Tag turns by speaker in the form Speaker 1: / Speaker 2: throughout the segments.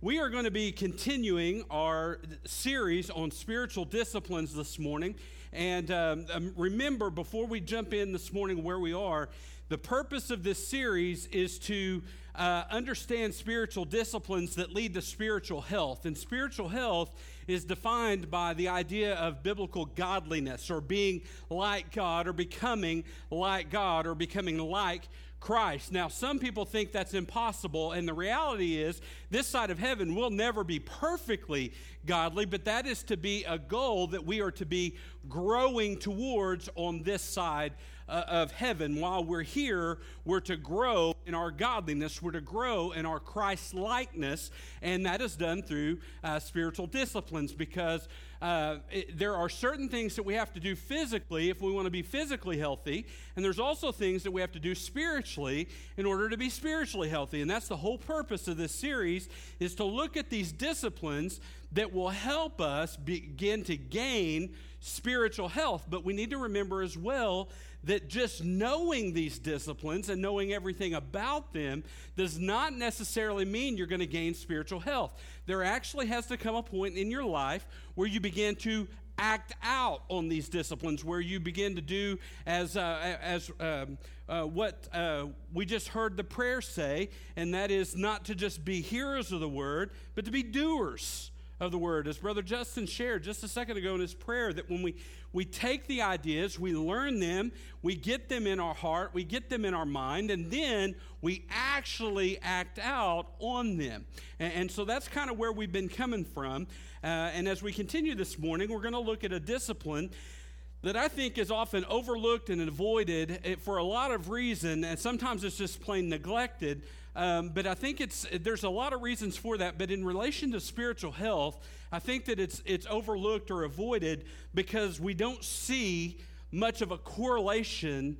Speaker 1: we are going to be continuing our series on spiritual disciplines this morning. And um, um, remember, before we jump in this morning where we are, the purpose of this series is to uh, understand spiritual disciplines that lead to spiritual health. And spiritual health is defined by the idea of biblical godliness or being like God or becoming like God or becoming like Christ. Now, some people think that's impossible, and the reality is, this side of heaven will never be perfectly godly, but that is to be a goal that we are to be growing towards on this side uh, of heaven. While we're here, we're to grow in our godliness, we're to grow in our Christ likeness, and that is done through uh, spiritual disciplines because uh, it, there are certain things that we have to do physically if we want to be physically healthy, and there's also things that we have to do spiritually in order to be spiritually healthy. And that's the whole purpose of this series is to look at these disciplines that will help us begin to gain spiritual health. But we need to remember as well that just knowing these disciplines and knowing everything about them does not necessarily mean you're going to gain spiritual health. There actually has to come a point in your life where you begin to act out on these disciplines where you begin to do as, uh, as um, uh, what uh, we just heard the prayer say, and that is not to just be hearers of the word, but to be doers of the word. As Brother Justin shared just a second ago in his prayer, that when we, we take the ideas, we learn them, we get them in our heart, we get them in our mind, and then we actually act out on them. And, and so that's kind of where we've been coming from. Uh, and as we continue this morning, we're going to look at a discipline that I think is often overlooked and avoided eh, for a lot of reason, and sometimes it's just plain neglected. Um, but I think it's there's a lot of reasons for that. But in relation to spiritual health, I think that it's it's overlooked or avoided because we don't see much of a correlation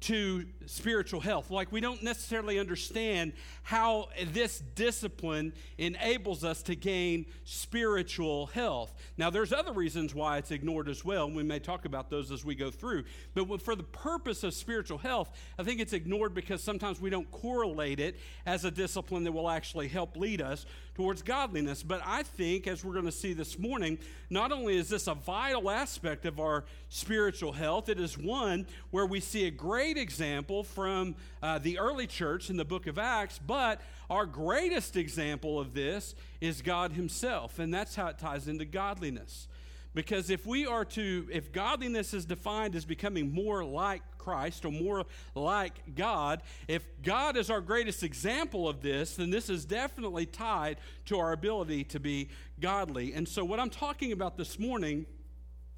Speaker 1: to spiritual health. Like we don't necessarily understand how this discipline enables us to gain spiritual health. Now, there's other reasons why it's ignored as well, we may talk about those as we go through. But for the purpose of spiritual health, I think it's ignored because sometimes we don't correlate it as a discipline that will actually help lead us towards godliness. But I think, as we're going to see this morning, not only is this a vital aspect of our spiritual health, it is one where we see a great example from uh, the early church in the book of Acts, but our greatest example of this is God Himself. And that's how it ties into godliness. Because if we are to, if godliness is defined as becoming more like Christ or more like God, if God is our greatest example of this, then this is definitely tied to our ability to be godly. And so, what I'm talking about this morning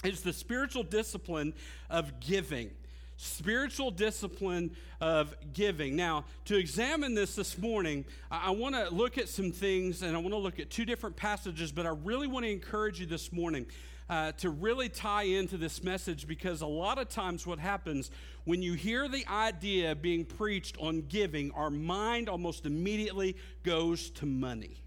Speaker 1: is the spiritual discipline of giving spiritual discipline of giving. Now, to examine this this morning, I, I want to look at some things and I want to look at two different passages, but I really want to encourage you this morning. Uh, to really tie into this message because a lot of times what happens when you hear the idea being preached on giving, our mind almost immediately goes to money.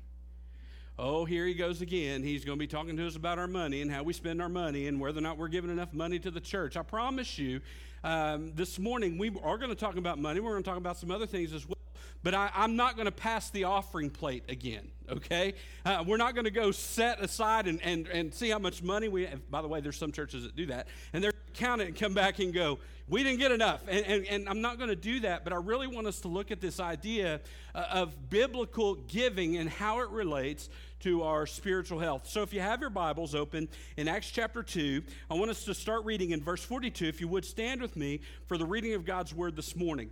Speaker 1: Oh, here he goes again. He's going to be talking to us about our money and how we spend our money and whether or not we're giving enough money to the church. I promise you, um, this morning we are going to talk about money. We're going to talk about some other things as well. But I, am not going to pass the offering plate again, okay? Uh, we're not going to go set aside and, and, and see how much money we have. By the way, there's some churches that do that. And they're count it and come back and go, we didn't get enough. And, and, and I'm not going to do that, but I really want us to look at this idea uh, of biblical giving and how it relates to our spiritual health. So if you have your Bibles open in Acts chapter 2, I want us to start reading in verse 42. If you would stand with me for the reading of God's word this morning.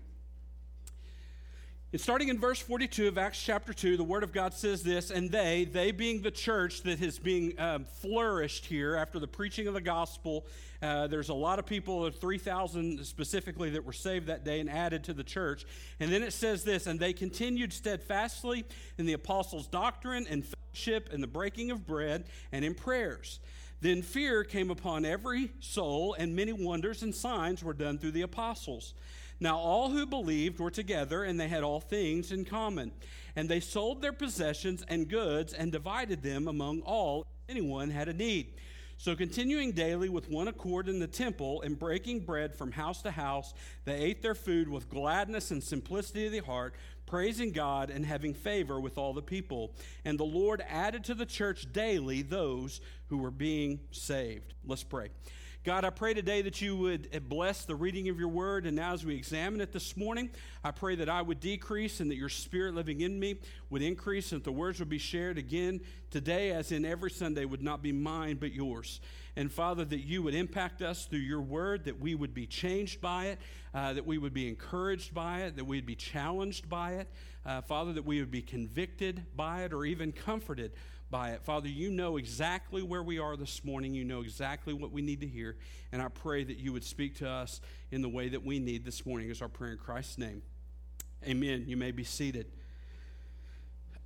Speaker 1: Starting in verse 42 of Acts chapter 2, the Word of God says this, and they, they being the church that is being um, flourished here after the preaching of the gospel, uh, there's a lot of people, 3,000 specifically, that were saved that day and added to the church. And then it says this, and they continued steadfastly in the apostles' doctrine and fellowship and the breaking of bread and in prayers. Then fear came upon every soul, and many wonders and signs were done through the apostles. Now all who believed were together, and they had all things in common. And they sold their possessions and goods and divided them among all anyone had a need. So, continuing daily with one accord in the temple and breaking bread from house to house, they ate their food with gladness and simplicity of the heart, praising God and having favor with all the people. And the Lord added to the church daily those who were being saved. Let's pray. God, I pray today that you would bless the reading of your word. And now, as we examine it this morning, I pray that I would decrease and that your spirit living in me would increase and that the words would be shared again today, as in every Sunday, would not be mine but yours. And Father, that you would impact us through your word, that we would be changed by it, uh, that we would be encouraged by it, that we'd be challenged by it. Uh, Father, that we would be convicted by it or even comforted by it. Father, you know exactly where we are this morning. You know exactly what we need to hear. And I pray that you would speak to us in the way that we need this morning, is our prayer in Christ's name. Amen. You may be seated.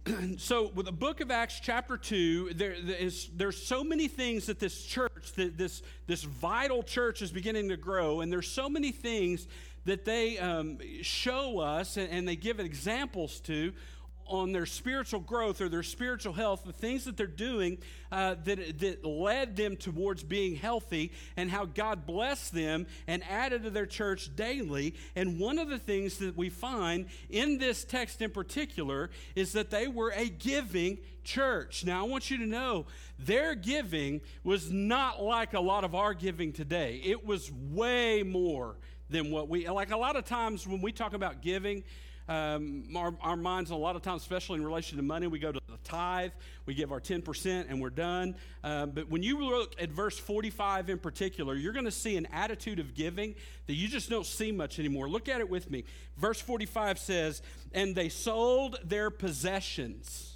Speaker 1: so, with the book of Acts, chapter 2, there is, there's so many things that this church, that this, this vital church is beginning to grow, and there's so many things that they um, show us and, and they give examples to on their spiritual growth or their spiritual health, the things that they're doing uh, that, that led them towards being healthy, and how God blessed them and added to their church daily. And one of the things that we find in this text in particular is that they were a giving church. Now, I want you to know their giving was not like a lot of our giving today, it was way more than what we like. A lot of times when we talk about giving, um, our, our minds, a lot of times, especially in relation to money, we go to the tithe, we give our 10%, and we're done. Um, but when you look at verse 45 in particular, you're going to see an attitude of giving that you just don't see much anymore. Look at it with me. Verse 45 says, And they sold their possessions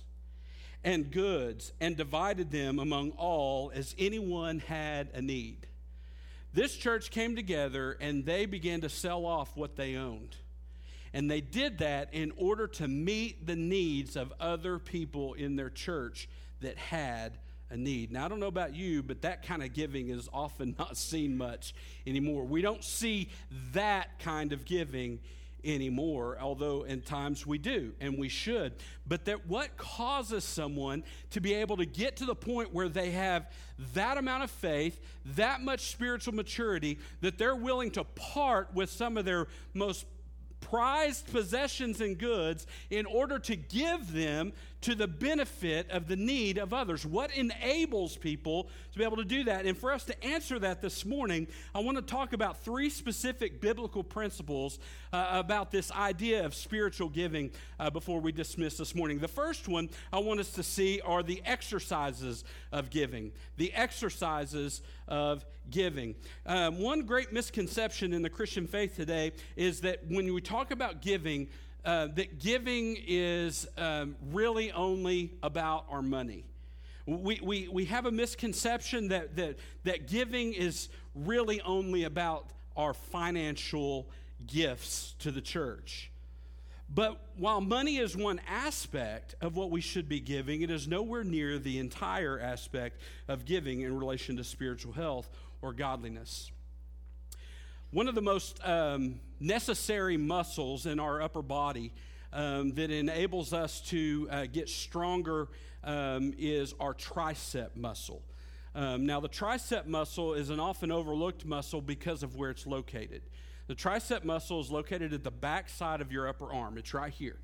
Speaker 1: and goods and divided them among all as anyone had a need. This church came together and they began to sell off what they owned. And they did that in order to meet the needs of other people in their church that had a need. Now, I don't know about you, but that kind of giving is often not seen much anymore. We don't see that kind of giving anymore, although in times we do and we should. But that what causes someone to be able to get to the point where they have that amount of faith, that much spiritual maturity, that they're willing to part with some of their most prized possessions and goods in order to give them to the benefit of the need of others. What enables people to be able to do that? And for us to answer that this morning, I want to talk about three specific biblical principles uh, about this idea of spiritual giving uh, before we dismiss this morning. The first one I want us to see are the exercises of giving. The exercises of giving. Um, one great misconception in the Christian faith today is that when we talk about giving, uh, that giving is um, really only about our money. We, we, we have a misconception that, that, that giving is really only about our financial gifts to the church. But while money is one aspect of what we should be giving, it is nowhere near the entire aspect of giving in relation to spiritual health or godliness. One of the most um, necessary muscles in our upper body um, that enables us to uh, get stronger um, is our tricep muscle. Um, now, the tricep muscle is an often overlooked muscle because of where it's located. The tricep muscle is located at the back side of your upper arm, it's right here.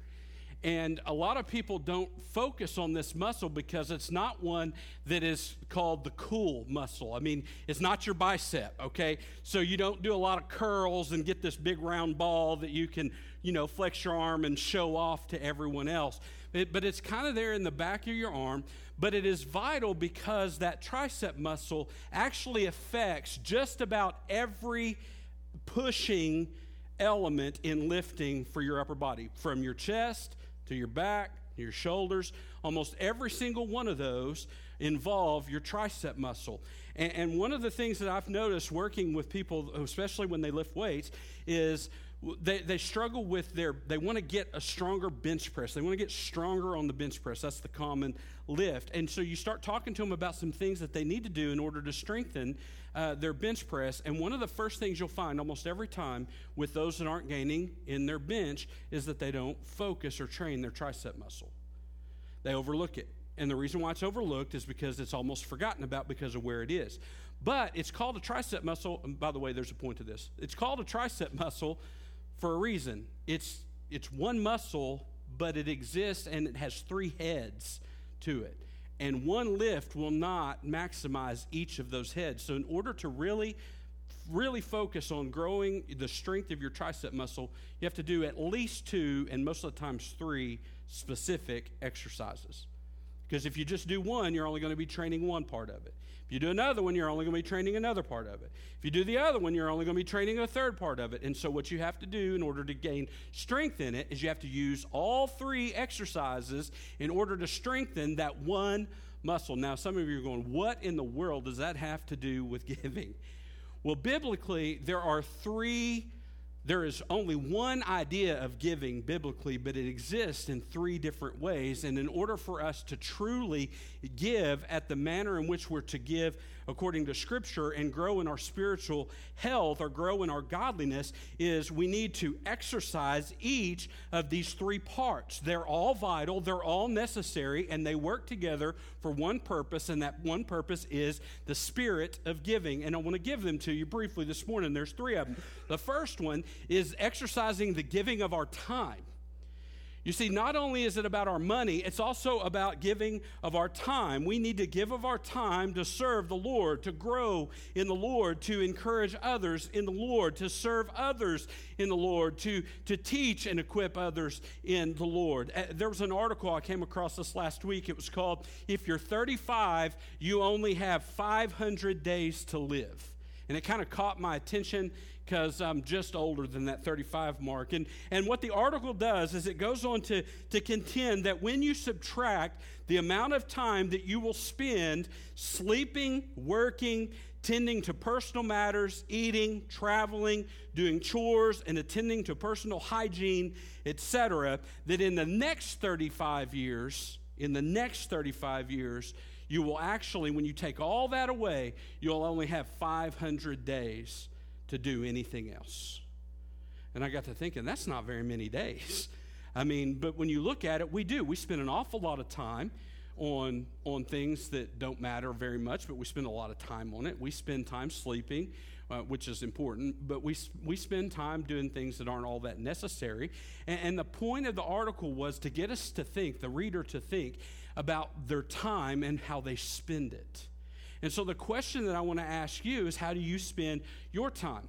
Speaker 1: And a lot of people don't focus on this muscle because it's not one that is called the cool muscle. I mean, it's not your bicep, okay? So you don't do a lot of curls and get this big round ball that you can, you know, flex your arm and show off to everyone else. It, but it's kind of there in the back of your arm. But it is vital because that tricep muscle actually affects just about every pushing element in lifting for your upper body from your chest to your back, your shoulders. Almost every single one of those involve your tricep muscle. And, and, one of the things that I've noticed working with people, especially when they lift weights, is they, they struggle with their, they want to get a stronger bench press. They want to get stronger on the bench press. That's the common lift. And so you start talking to them about some things that they need to do in order to strengthen uh, their bench press. And one of the first things you'll find almost every time with those that aren't gaining in their bench is that they don't focus or train their tricep muscle. They overlook it. And the reason why it's overlooked is because it's almost forgotten about because of where it is. But it's called a tricep muscle. And by the way, there's a point to this. It's called a tricep muscle for a reason. It's, it's one muscle, but it exists and it has three heads to it. And one lift will not maximize each of those heads. So, in order to really, really focus on growing the strength of your tricep muscle, you have to do at least two, and most of the times three, specific exercises. Because if you just do one, you're only going to be training one part of it. If you do another one, you're only going to be training another part of it. If you do the other one, you're only going to be training a third part of it. And so, what you have to do in order to gain strength in it is you have to use all three exercises in order to strengthen that one muscle. Now, some of you are going, What in the world does that have to do with giving? Well, biblically, there are three there is only one idea of giving biblically, but it exists in three different ways. And in order for us to truly give at the manner in which we're to give according to Scripture and grow in our spiritual health or grow in our godliness is we need to exercise each of these three parts. They're all vital, they're all necessary, and they work together for one purpose, and that one purpose is the spirit of giving. And I want to give them to you briefly this morning. There's three of them. The first one is exercising the giving of our time. You see, not only is it about our money, it's also about giving of our time. We need to give of our time to serve the Lord, to grow in the Lord, to encourage others in the Lord, to serve others in the Lord, to, to teach and equip others in the Lord. Uh, there was an article I came across this last week. It was called, If You're 35, You Only Have 500 Days to Live. And it kind of caught my attention because I'm just older than that 35 mark. And, and what the article does is it goes on to, to contend that when you subtract the amount of time that you will spend sleeping, working, tending to personal matters, eating, traveling, doing chores, and attending to personal hygiene, etc., that in the next 35 years, in the next 35 years, you will actually, when you take all that away, you'll only have 500 days to do anything else. And I got to thinking, that's not very many days. I mean, but when you look at it, we do. We spend an awful lot of time on, on things that don't matter very much, but we spend a lot of time on it. We spend time sleeping, uh, which is important, but we, we spend time doing things that aren't all that necessary. And, and the point of the article was to get us to think, the reader to think, about their time and how they spend it. And so the question that I want to ask you is how do you spend your time?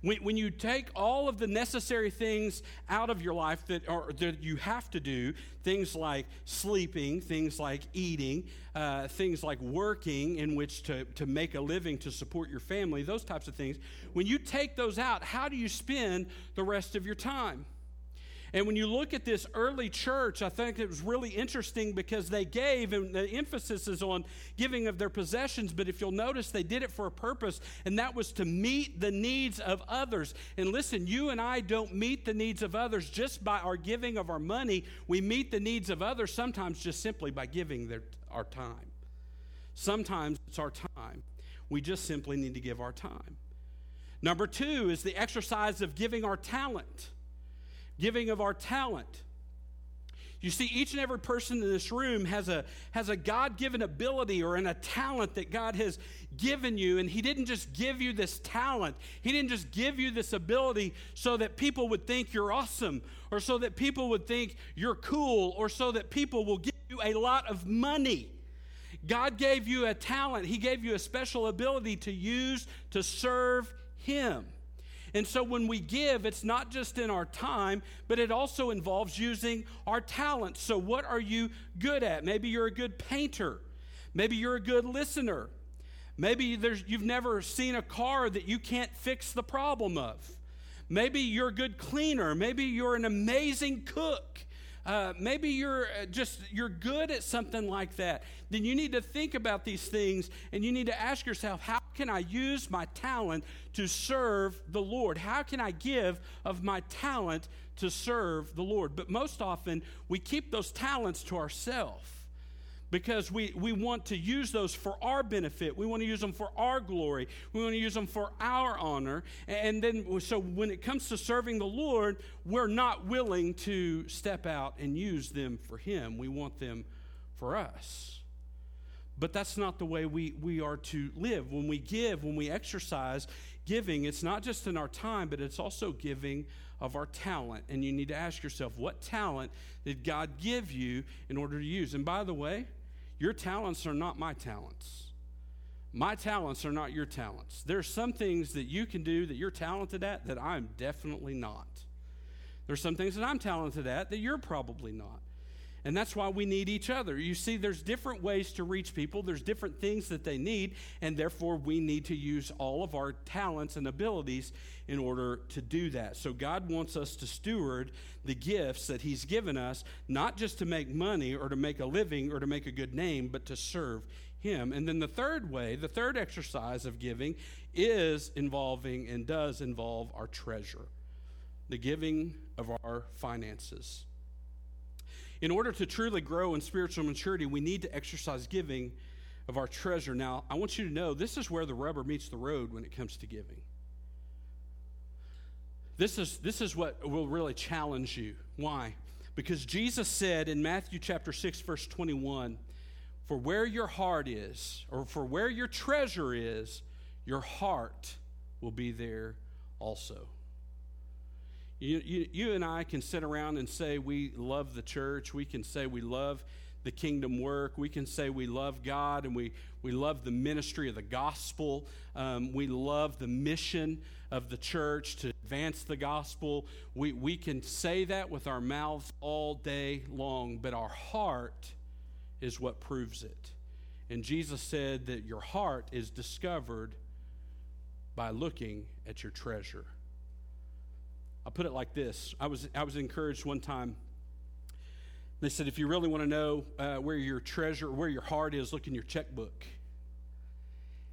Speaker 1: When, when you take all of the necessary things out of your life that, are, that you have to do, things like sleeping, things like eating, uh, things like working in which to, to make a living to support your family, those types of things, when you take those out, how do you spend the rest of your time? And when you look at this early church, I think it was really interesting because they gave, and the emphasis is on giving of their possessions, but if you'll notice, they did it for a purpose, and that was to meet the needs of others. And listen, you and I don't meet the needs of others just by our giving of our money. We meet the needs of others sometimes just simply by giving their, our time. Sometimes it's our time. We just simply need to give our time. Number two is the exercise of giving our talent giving of our talent. You see, each and every person in this room has a, has a God given ability or an, a talent that God has given you. And He didn't just give you this talent, He didn't just give you this ability so that people would think you're awesome, or so that people would think you're cool, or so that people will give you a lot of money. God gave you a talent, He gave you a special ability to use to serve Him. And so when we give, it's not just in our time, but it also involves using our talents. So, what are you good at? Maybe you're a good painter, maybe you're a good listener. Maybe you've never seen a car that you can't fix the problem of. Maybe you're a good cleaner. Maybe you're an amazing cook. Uh, maybe you're uh, just you're good at something like that. Then you need to think about these things and you need to ask yourself how can i use my talent to serve the lord? How can i give of my talent to serve the lord? But most often we keep those talents to ourselves because we, we want to use those for our benefit. We want to use them for our glory. We want to use them for our honor. And then, so when it comes to serving the Lord, we're not willing to step out and use them for Him. We want them for us. But that's not the way we, we are to live. When we give, when we exercise giving, it's not just in our time, but it's also giving of our talent. And you need to ask yourself, what talent did God give you in order to use? And by the way, your talents are not my talents. My talents are not your talents. There are some things that you can do that you're talented at that I'm definitely not. There's some things that I'm talented at that you're probably not. And that's why we need each other. You see, there's different ways to reach people, there's different things that they need, and therefore we need to use all of our talents and abilities in order to do that. So God wants us to steward the gifts that He's given us, not just to make money or to make a living or to make a good name, but to serve Him. And then the third way, the third exercise of giving is involving and does involve our treasure, the giving of our finances. In order to truly grow in spiritual maturity, we need to exercise giving of our treasure. Now, I want you to know this is where the rubber meets the road when it comes to giving. This is, this is what will really challenge you. Why? Because Jesus said in Matthew chapter 6, verse 21, For where your heart is, or for where your treasure is, your heart will be there also. You, you, you, and I can sit around and say we love the church. We can say we love the kingdom work. We can say we love God and we, we love the ministry of the gospel. Um, we love the mission of the church to advance the gospel. We, we can say that with our mouths all day long, but our heart is what proves it. And Jesus said that your heart is discovered by looking at your treasure. I'll put it like this I was, I was encouraged one time. They said, if you really want to know uh, where your treasure, where your heart is, look in your checkbook.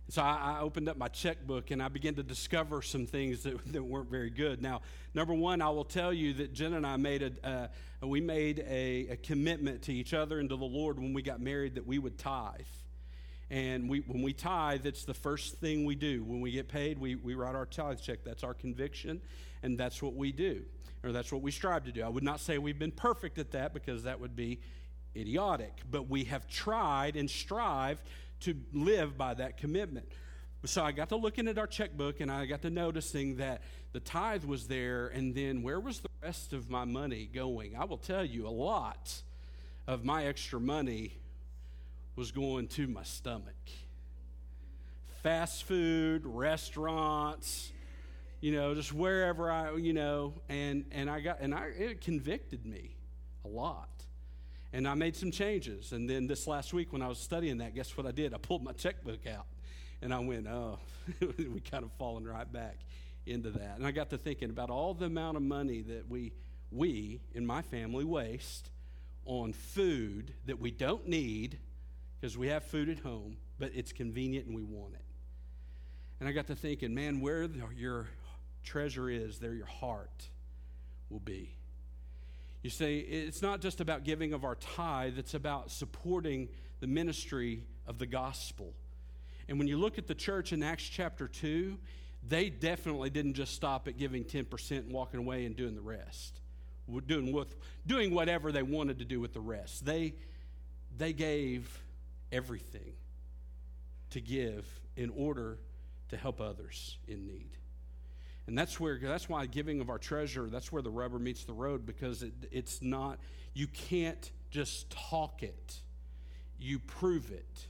Speaker 1: So I, I, opened up my checkbook and I began to discover some things that, that weren't very good. Now, number one, I will tell you that Jen and I made a uh, we made a, a commitment to each other and to the Lord when we got married that we would tithe. And we, when we tithe, it's the first thing we do. When we get paid, we, we write our tithe check. That's our conviction, and that's what we do, or that's what we strive to do. I would not say we've been perfect at that because that would be idiotic, but we have tried and strive to live by that commitment. So I got to looking at our checkbook and I got to noticing that the tithe was there, and then where was the rest of my money going? I will tell you a lot of my extra money was going to my stomach. Fast food, restaurants, you know, just wherever I, you know, and and I got and I it convicted me a lot. And I made some changes. And then this last week when I was studying that, guess what I did? I pulled my checkbook out. And I went, oh, we kind of fallen right back into that. And I got to thinking about all the amount of money that we we in my family waste on food that we don't need because we have food at home, but it's convenient and we want it. And I got to thinking, man, where are your treasure is, there your heart will be. You see, it's not just about giving of our tithe, it's about supporting the ministry of the gospel. And when you look at the church in Acts chapter 2, they definitely didn't just stop at giving 10% and walking away and doing the rest, doing, with, doing whatever they wanted to do with the rest. They, they gave everything to give in order to help others in need. And that's where that's why giving of our treasure, that's where the rubber meets the road because it, it's not you can't just talk it. You prove it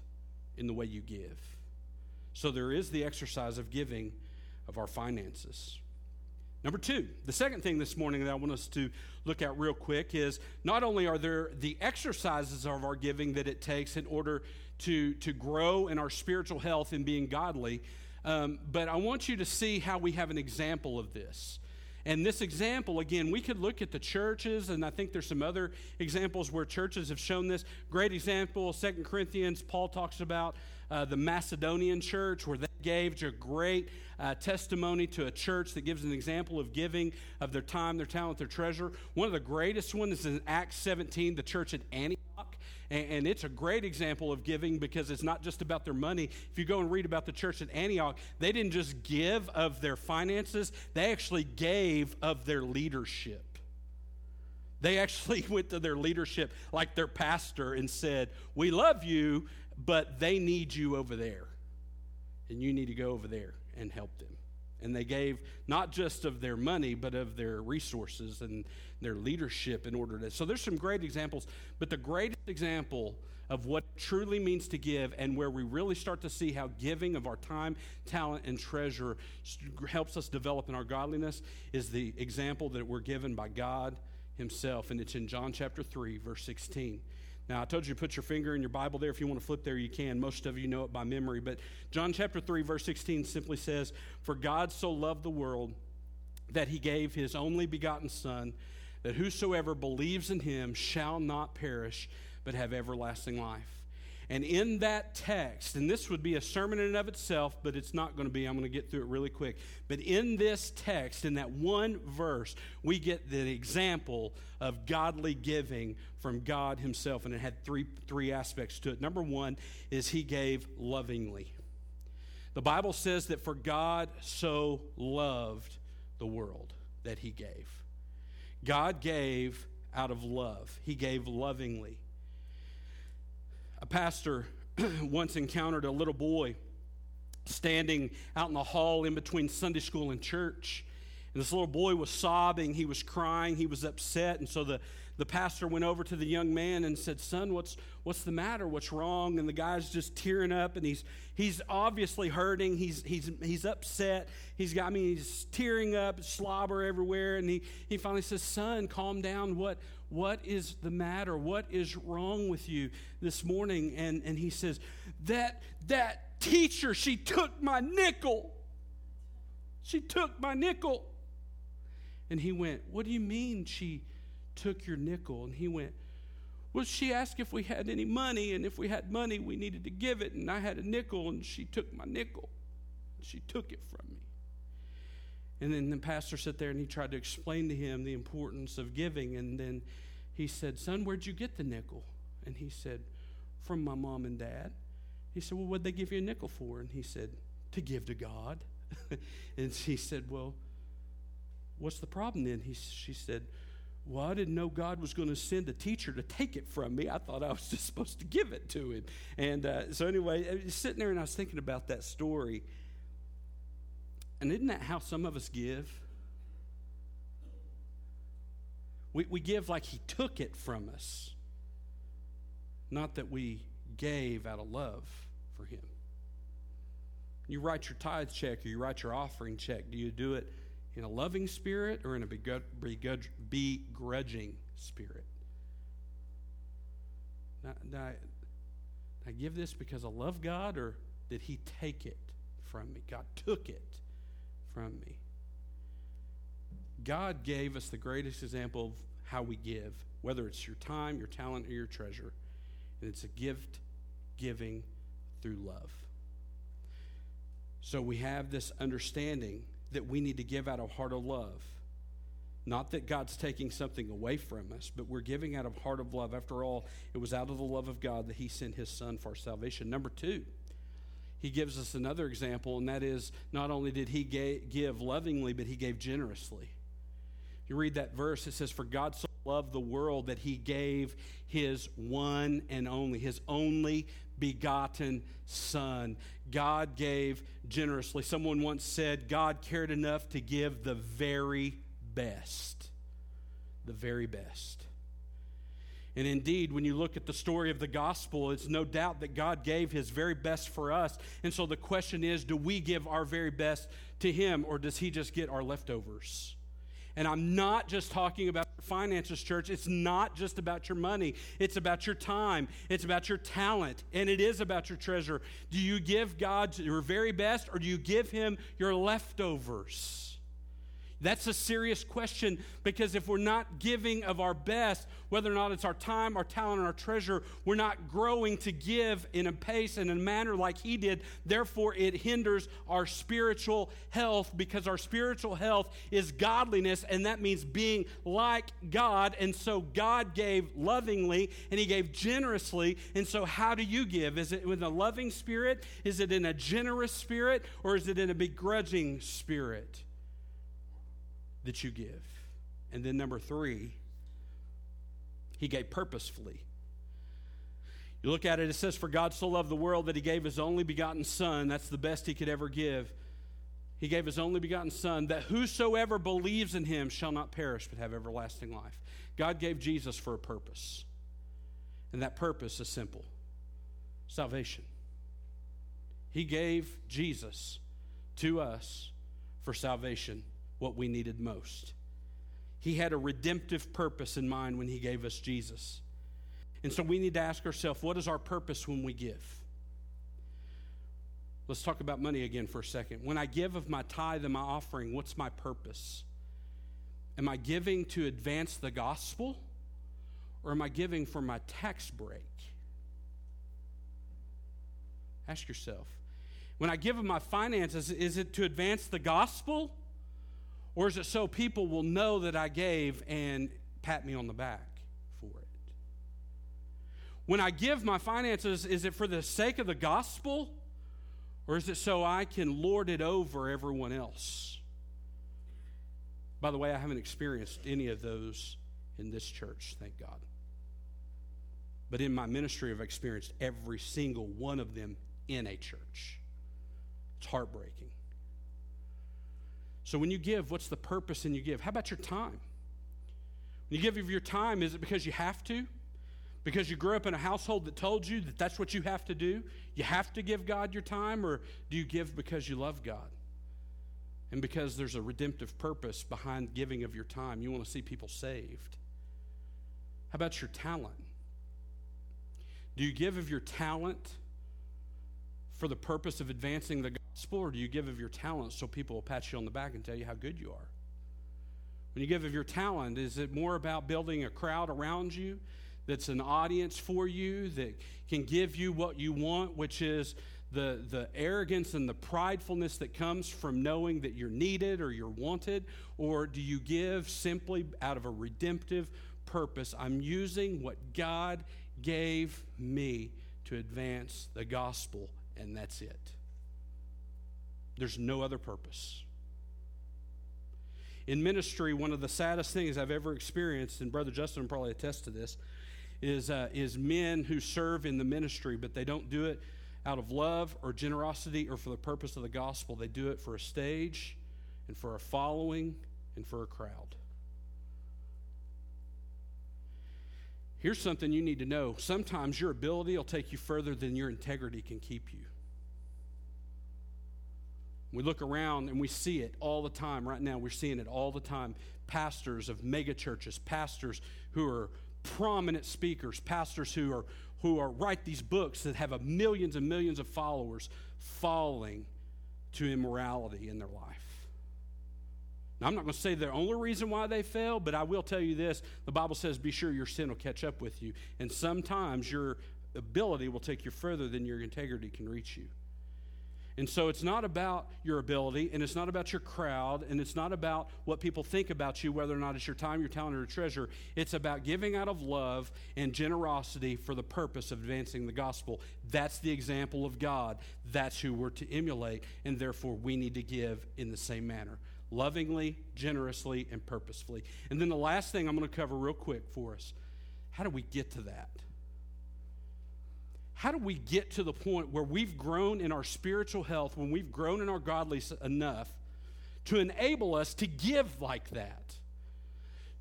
Speaker 1: in the way you give. So there is the exercise of giving of our finances. Number two, the second thing this morning that I want us to look at real quick is not only are there the exercises of our giving that it takes in order to, to grow in our spiritual health and being godly, um, but I want you to see how we have an example of this. And this example, again, we could look at the churches, and I think there's some other examples where churches have shown this. Great example, Second Corinthians, Paul talks about uh, the Macedonian church, where they gave a great uh, testimony to a church that gives an example of giving of their time, their talent, their treasure. One of the greatest ones is in Acts 17, the church at Antioch. And, and, it's a great example of giving because it's not just about their money. If you go and read about the church at Antioch, they didn't just give of their finances, they actually gave of their leadership. They actually went to their leadership, like their pastor, and said, We love you, but they need you over there. And you need to go over there and help them. And they gave not just of their money, but of their resources and their leadership in order to. So there's some great examples, but the greatest example of what truly means to give and where we really start to see how giving of our time, talent, and treasure helps us develop in our godliness is the example that we're given by God Himself. And it's in John chapter 3, verse 16. Now, I told you to put your finger in your Bible there. If you want to flip there, you can. Most of you know it by memory. But John chapter 3, verse 16 simply says, For God so loved the world that he gave his only begotten Son, that whosoever believes in him shall not perish, but have everlasting life. And in that text, and this would be a sermon in and of itself, but it's not going to be. I'm going to get through it really quick. But in this text, in that one verse, we get the example of godly giving from God Himself. And it had three, three aspects to it. Number one is He gave lovingly. The Bible says that for God so loved the world that He gave. God gave out of love, He gave lovingly. A pastor once encountered a little boy standing out in the hall in between Sunday school and church. And this little boy was sobbing, he was crying, he was upset. And so the, the pastor went over to the young man and said, Son, what's, what's the matter? What's wrong? And the guy's just tearing up and he's, he's obviously hurting. He's, he's, he's upset. He's got, I mean, he's tearing up, slobber everywhere. And he, he finally says, Son, calm down. What, what is the matter? What is wrong with you this morning? And, and he says, That, that teacher, she took my nickel. She took my nickel. And he went, What do you mean she took your nickel? And he went, Well, she asked if we had any money, and if we had money, we needed to give it. And I had a nickel, and she took my nickel. She took it from me. And then the pastor sat there and he tried to explain to him the importance of giving. And then he said, Son, where'd you get the nickel? And he said, From my mom and dad. He said, Well, what'd they give you a nickel for? And he said, To give to God. and he said, Well, what's the problem then? He, she said, Well, I didn't know God was going to send a teacher to take it from me. I thought I was just supposed to give it to him. And uh, so, anyway, was sitting there and I was thinking about that story. And isn't that how some of us give? We, we give like He took it from us, not that we gave out of love for Him. You write your tithe check or you write your offering check. Do you do it in a loving spirit or in a begrudging spirit? I, did I give this because I love God or did He take it from me? God took it from me. God gave us the greatest example of how we give, whether it's your time, your talent, or your treasure. And it's a gift giving through love. So we have this understanding that we need to give out of heart of love. Not that God's taking something away from us, but we're giving out of heart of love. After all, it was out of the love of God that He sent His Son for our salvation. Number two, he gives us another example, and that is not only did he give lovingly, but he gave generously. You read that verse, it says, For God so loved the world that he gave his one and only, his only begotten Son. God gave generously. Someone once said, God cared enough to give the very best. The very best. And indeed, when you look at the story of the gospel, it's no doubt that God gave his very best for us. And so the question is do we give our very best to him, or does he just get our leftovers? And I'm not just talking about finances, church. It's not just about your money. It's about your time. It's about your talent. And it is about your treasure. Do you give God your very best, or do you give him your leftovers? That's a serious question because if we're not giving of our best, whether or not it's our time, our talent, our treasure, we're not growing to give in a pace and a manner like He did. Therefore, it hinders our spiritual health because our spiritual health is godliness, and that means being like God. And so, God gave lovingly and He gave generously. And so, how do you give? Is it with a loving spirit? Is it in a generous spirit? Or is it in a begrudging spirit? That you give. And then number three, He gave purposefully. You look at it, it says, For God so loved the world that he gave his only begotten Son. That's the best he could ever give. He gave his only begotten Son, that whosoever believes in him shall not perish but have everlasting life. God gave Jesus for a purpose. And that purpose is simple salvation. He gave Jesus to us for salvation, what we needed most. He had a redemptive purpose in mind when He gave us Jesus. And so we need to ask ourselves what is our purpose when we give? Let's talk about money again for a second. When I give of my tithe and my offering, what's my purpose? Am I giving to advance the gospel or am I giving for my tax break? Ask yourself. When I give of my finances, is it to advance the gospel? Or is it so people will know that I gave and pat me on the back for it? When I give my finances, is it for the sake of the gospel? Or is it so I can lord it over everyone else? By the way, I haven't experienced any of those in this church, thank God. But in my ministry, I've experienced every single one of them in a church. It's heartbreaking. So when you give, what's the purpose in you give? How about your time? When you give of your time, is it because you have to? Because you grew up in a household that told you that that's what you have to do? You have to give God your time, or do you give because you love God? And because there's a redemptive purpose behind giving of your time, you want to see people saved. How about your talent? Do you give of your talent for the purpose of advancing the gospel, or do you give of your talent so people will pat you on the back and tell you how good you are? When you give of your talent, is it more about building a crowd around you that's an audience for you that can give you what you want, which is the, the arrogance and the pridefulness that comes from knowing that you're needed or you're wanted? Or do you give simply out of a redemptive purpose? I'm using what God gave me to advance the gospel and that's it. There's no other purpose. In ministry, one of the saddest things I've ever experienced, and Brother Justin probably attest to this, is, uh, is men who serve in the ministry, but they don't do it out of love or generosity or for the purpose of the gospel. They do it for a stage and for a following and for a crowd. Here's something you need to know. Sometimes your ability will take you further than your integrity can keep you. We look around and we see it all the time. Right now, we're seeing it all the time. Pastors of megachurches, pastors who are prominent speakers, pastors who are who are write these books that have millions and millions of followers falling to immorality in their life. Now, I'm not going to say the only reason why they fail, but I will tell you this. The Bible says, be sure your sin will catch up with you. And sometimes your ability will take you further than your integrity can reach you. And so it's not about your ability, and it's not about your crowd, and it's not about what people think about you, whether or not it's your time, your talent, or your treasure. It's about giving out of love and generosity for the purpose of advancing the gospel. That's the example of God. That's who we're to emulate, and therefore we need to give in the same manner lovingly, generously, and purposefully. And then the last thing I'm going to cover real quick for us how do we get to that? How do we get to the point where we've grown in our spiritual health, when we've grown in our godliness enough to enable us to give like that?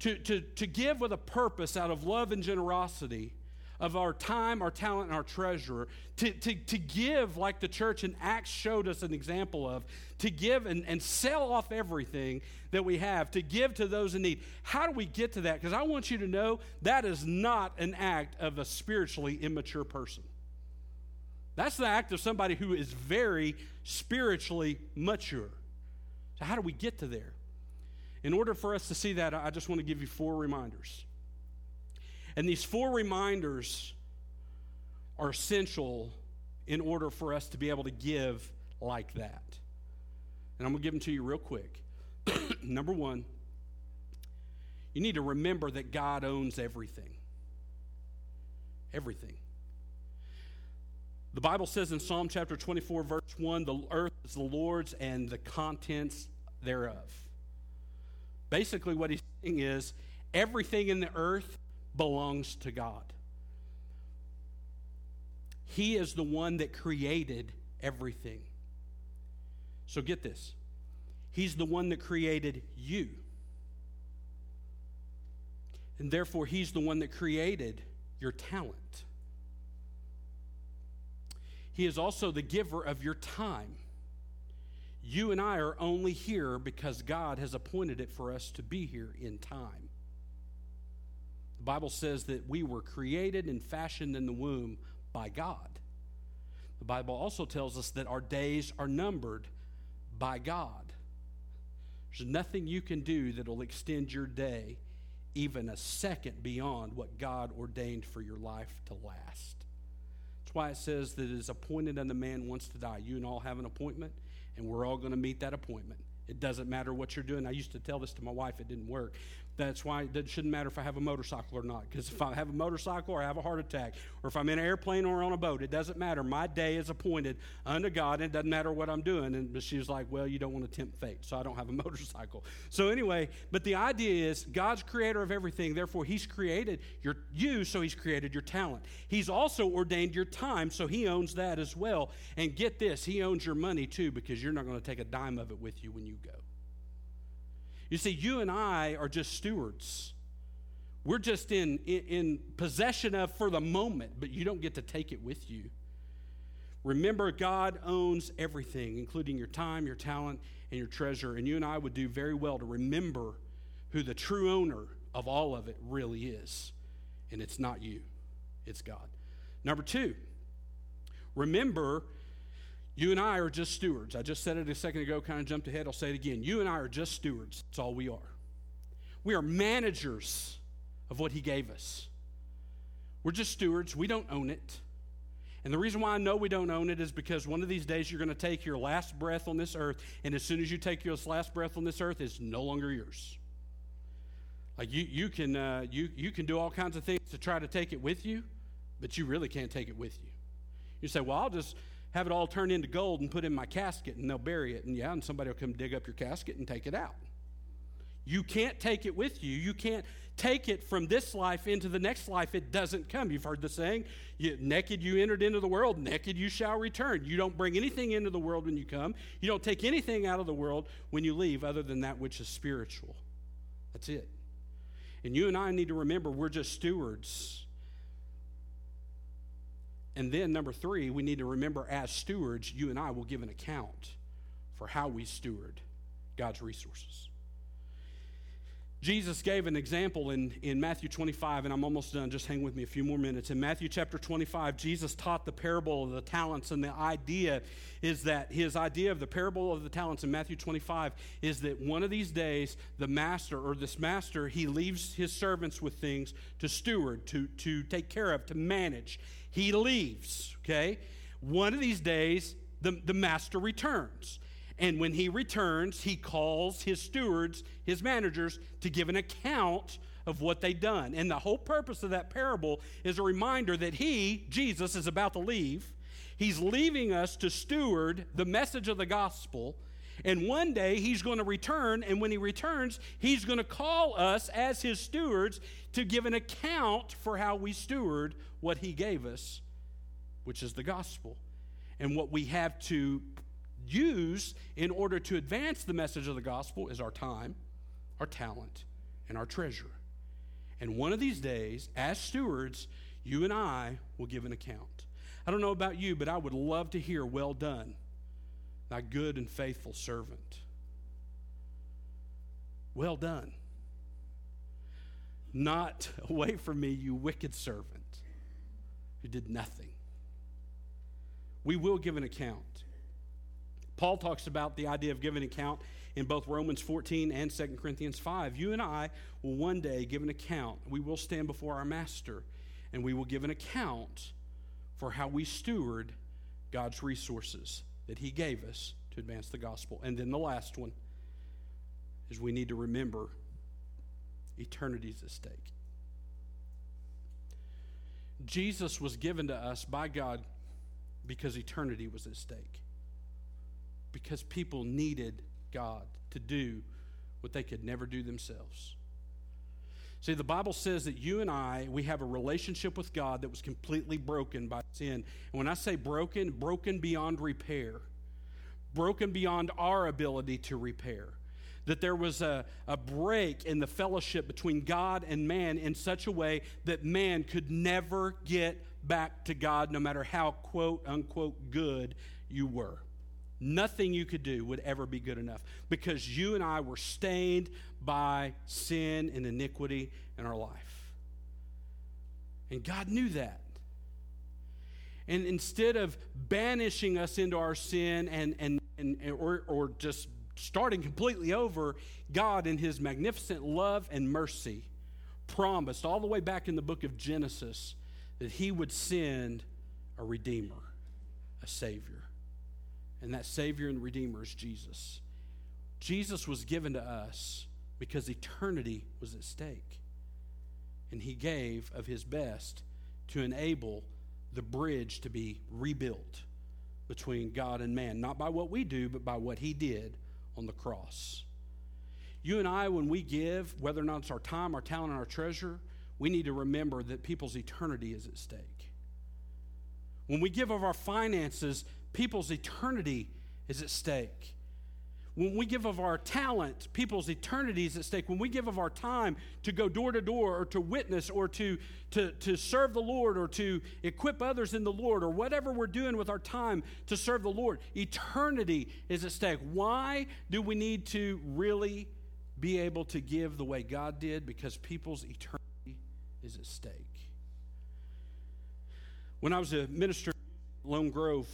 Speaker 1: To, to, to give with a purpose out of love and generosity of our time, our talent, and our treasure, to, to, to give like the church in Acts showed us an example of, to give and, and sell off everything that we have, to give to those in need. How do we get to that? Because I want you to know that is not an act of a spiritually immature person. That's the act of somebody who is very spiritually mature. So, how do we get to there? In order for us to see that, I just want to give you four reminders. And these four reminders are essential in order for us to be able to give like that. And I'm going to give them to you real quick. Number one, you need to remember that God owns everything. Everything. The Bible says in Psalm chapter 24, verse 1, the earth is the Lord's and the contents thereof. Basically, what he's saying is everything in the earth belongs to God. He is the one that created everything. So get this He's the one that created you. And therefore, He's the one that created your talent. He is also the giver of your time. You and I are only here because God has appointed it for us to be here in time. The Bible says that we were created and fashioned in the womb by God. The Bible also tells us that our days are numbered by God. There's nothing you can do that will extend your day even a second beyond what God ordained for your life to last. Why it says that it is appointed unto man once to die. You and all have an appointment, and we're all going to meet that appointment. It doesn't matter what you're doing. I used to tell this to my wife, it didn't work. That's why it shouldn't matter if I have a motorcycle or not. Because if I have a motorcycle or I have a heart attack, or if I'm in an airplane or on a boat, it doesn't matter. My day is appointed unto God, and it doesn't matter what I'm doing. And she was like, Well, you don't want to tempt fate, so I don't have a motorcycle. So, anyway, but the idea is God's creator of everything, therefore, He's created your, you, so He's created your talent. He's also ordained your time, so He owns that as well. And get this, He owns your money too, because you're not going to take a dime of it with you when you go. You see, you and I are just stewards. We're just in, in, in, possession of for the moment, but you don't get to take it with you. Remember, God owns everything, including your time, your talent, and your treasure. And you and I would do very well to remember who the true owner of all of it really is. And it's not you, it's God. Number two, remember you and I are just stewards. I just said it a second ago, kind of jumped ahead. I'll say it again. You and I are just stewards. That's all we are. We are managers of what He gave us. We're just stewards. We don't own it. And the reason why I know we don't own it is because one of these days you're going to take your last breath on this earth, and as soon as you take your last breath on this earth, it's no longer yours. Like you, you can, uh, you, you can do all kinds of things to try to take it with you, but you really can't take it with you. You say, "Well, I'll just have it all turned into gold and put in my casket and they'll bury it. And yeah, and somebody will come dig up your casket and take it out. You can't take it with you. You can't take it from this life into the next life. It doesn't come. You've heard the saying, you, naked you entered into the world, naked you shall return. You don't bring anything into the world when you come. You don't take anything out of the world when you leave other than that which is spiritual. That's it. And you and I need to remember we're just stewards and then, number three, we need to remember as stewards, you and I will give an account for how we steward God's resources. Jesus gave an example in, in Matthew 25, and I'm almost done. Just hang with me a few more minutes. In Matthew chapter 25, Jesus taught the parable of the talents, and the idea is that his idea of the parable of the talents in Matthew 25 is that one of these days, the master or this master, he leaves his servants with things to steward, to, to take care of, to manage. He leaves, okay? One of these days, the, the master returns. And when he returns, he calls his stewards, his managers, to give an account of what they've done. And the whole purpose of that parable is a reminder that he, Jesus, is about to leave. He's leaving us to steward the message of the gospel. And one day he's going to return. And when he returns, he's going to call us as his stewards to give an account for how we steward what he gave us, which is the gospel. And what we have to use in order to advance the message of the gospel is our time, our talent, and our treasure. And one of these days, as stewards, you and I will give an account. I don't know about you, but I would love to hear, Well done, thy good and faithful servant. Well done. Not away from me, you wicked servant who did nothing. We will give an account. Paul talks about the idea of giving account in both Romans 14 and 2 Corinthians 5. You and I will one day give an account. We will stand before our master and we will give an account for how we steward God's resources that he gave us to advance the gospel. And then the last one is we need to remember eternity's at stake. Jesus was given to us by God because eternity was at stake because people needed God to do what they could never do themselves. See, the Bible says that you and I, we have a relationship with God that was completely broken by sin. And when I say broken, broken beyond repair, broken beyond our ability to repair. That there was a, a break in the fellowship between God and man in such a way that man could never get back to God, no matter how quote unquote good you were. Nothing you could do would ever be good enough because you and I were stained by sin and iniquity in our life. And God knew that. And instead of banishing us into our sin and, and, and or, or just starting completely over, God, in His magnificent love and mercy, promised all the way back in the book of Genesis that He would send a Redeemer, a Savior and that Savior and Redeemer is Jesus. Jesus was given to us because eternity was at stake. And he gave of his best to enable the bridge to be rebuilt between God and man, not by what we do, but by what he did on the cross. You and I, when we give, whether or not it's our time, our talent, our treasure, we need to remember that people's eternity is at stake. When we give of our finances, people's eternity is at stake. When we give of our talent, people's eternities at stake. When we give of our time to go door to door or to witness or to, to, to serve the Lord or to equip others in the Lord or whatever we're doing with our time to serve the Lord, eternity is at stake. Why do we need to really be able to give the way God did? Because people's eternity is at stake. When I was a minister at Lone Grove,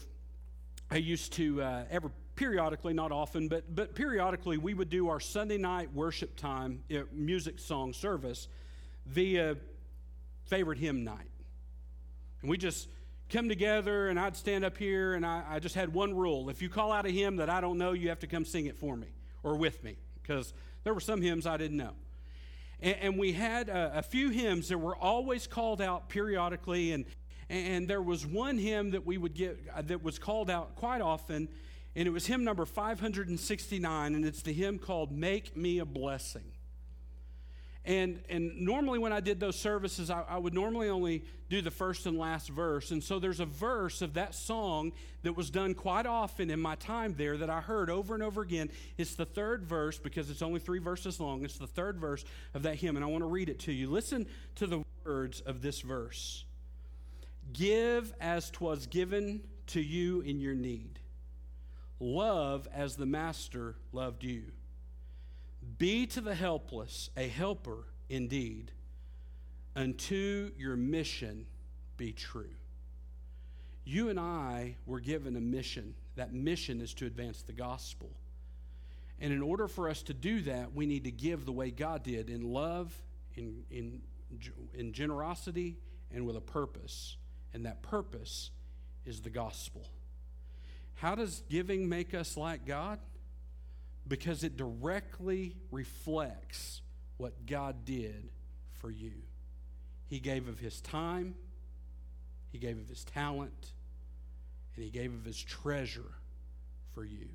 Speaker 1: I used to uh, ever periodically, not often, but but periodically, we would do our Sunday night worship time music song service via favorite hymn night, and we just come together, and I'd stand up here, and I, I just had one rule: if you call out a hymn that I don't know, you have to come sing it for me or with me, because there were some hymns I didn't know. And, and we had a, a few hymns that were always called out periodically, and and there was one hymn that we would get uh, that was called out quite often, and it was hymn number 569, and it's the hymn called Make Me a Blessing. And, and normally, when I did those services, I, I, would normally only do the first and last verse. And so there's a verse of that song that was done quite often in my time there that I heard over and over again. It's the third verse because it's only three verses long. It's the third verse of that hymn, and I want to read it to you. Listen to the words of this verse Give as 'twas given to you in your need. Love as the Master loved you. Be to the helpless a helper indeed. Unto your mission be true. You and I were given a mission. That mission is to advance the gospel. And in order for us to do that, we need to give the way God did in love, in, in, in generosity, and with a purpose and that purpose is the gospel. How does giving make us like God? Because it directly reflects what God did for you. He gave of his time, he gave of his talent, and he gave of his treasure for you.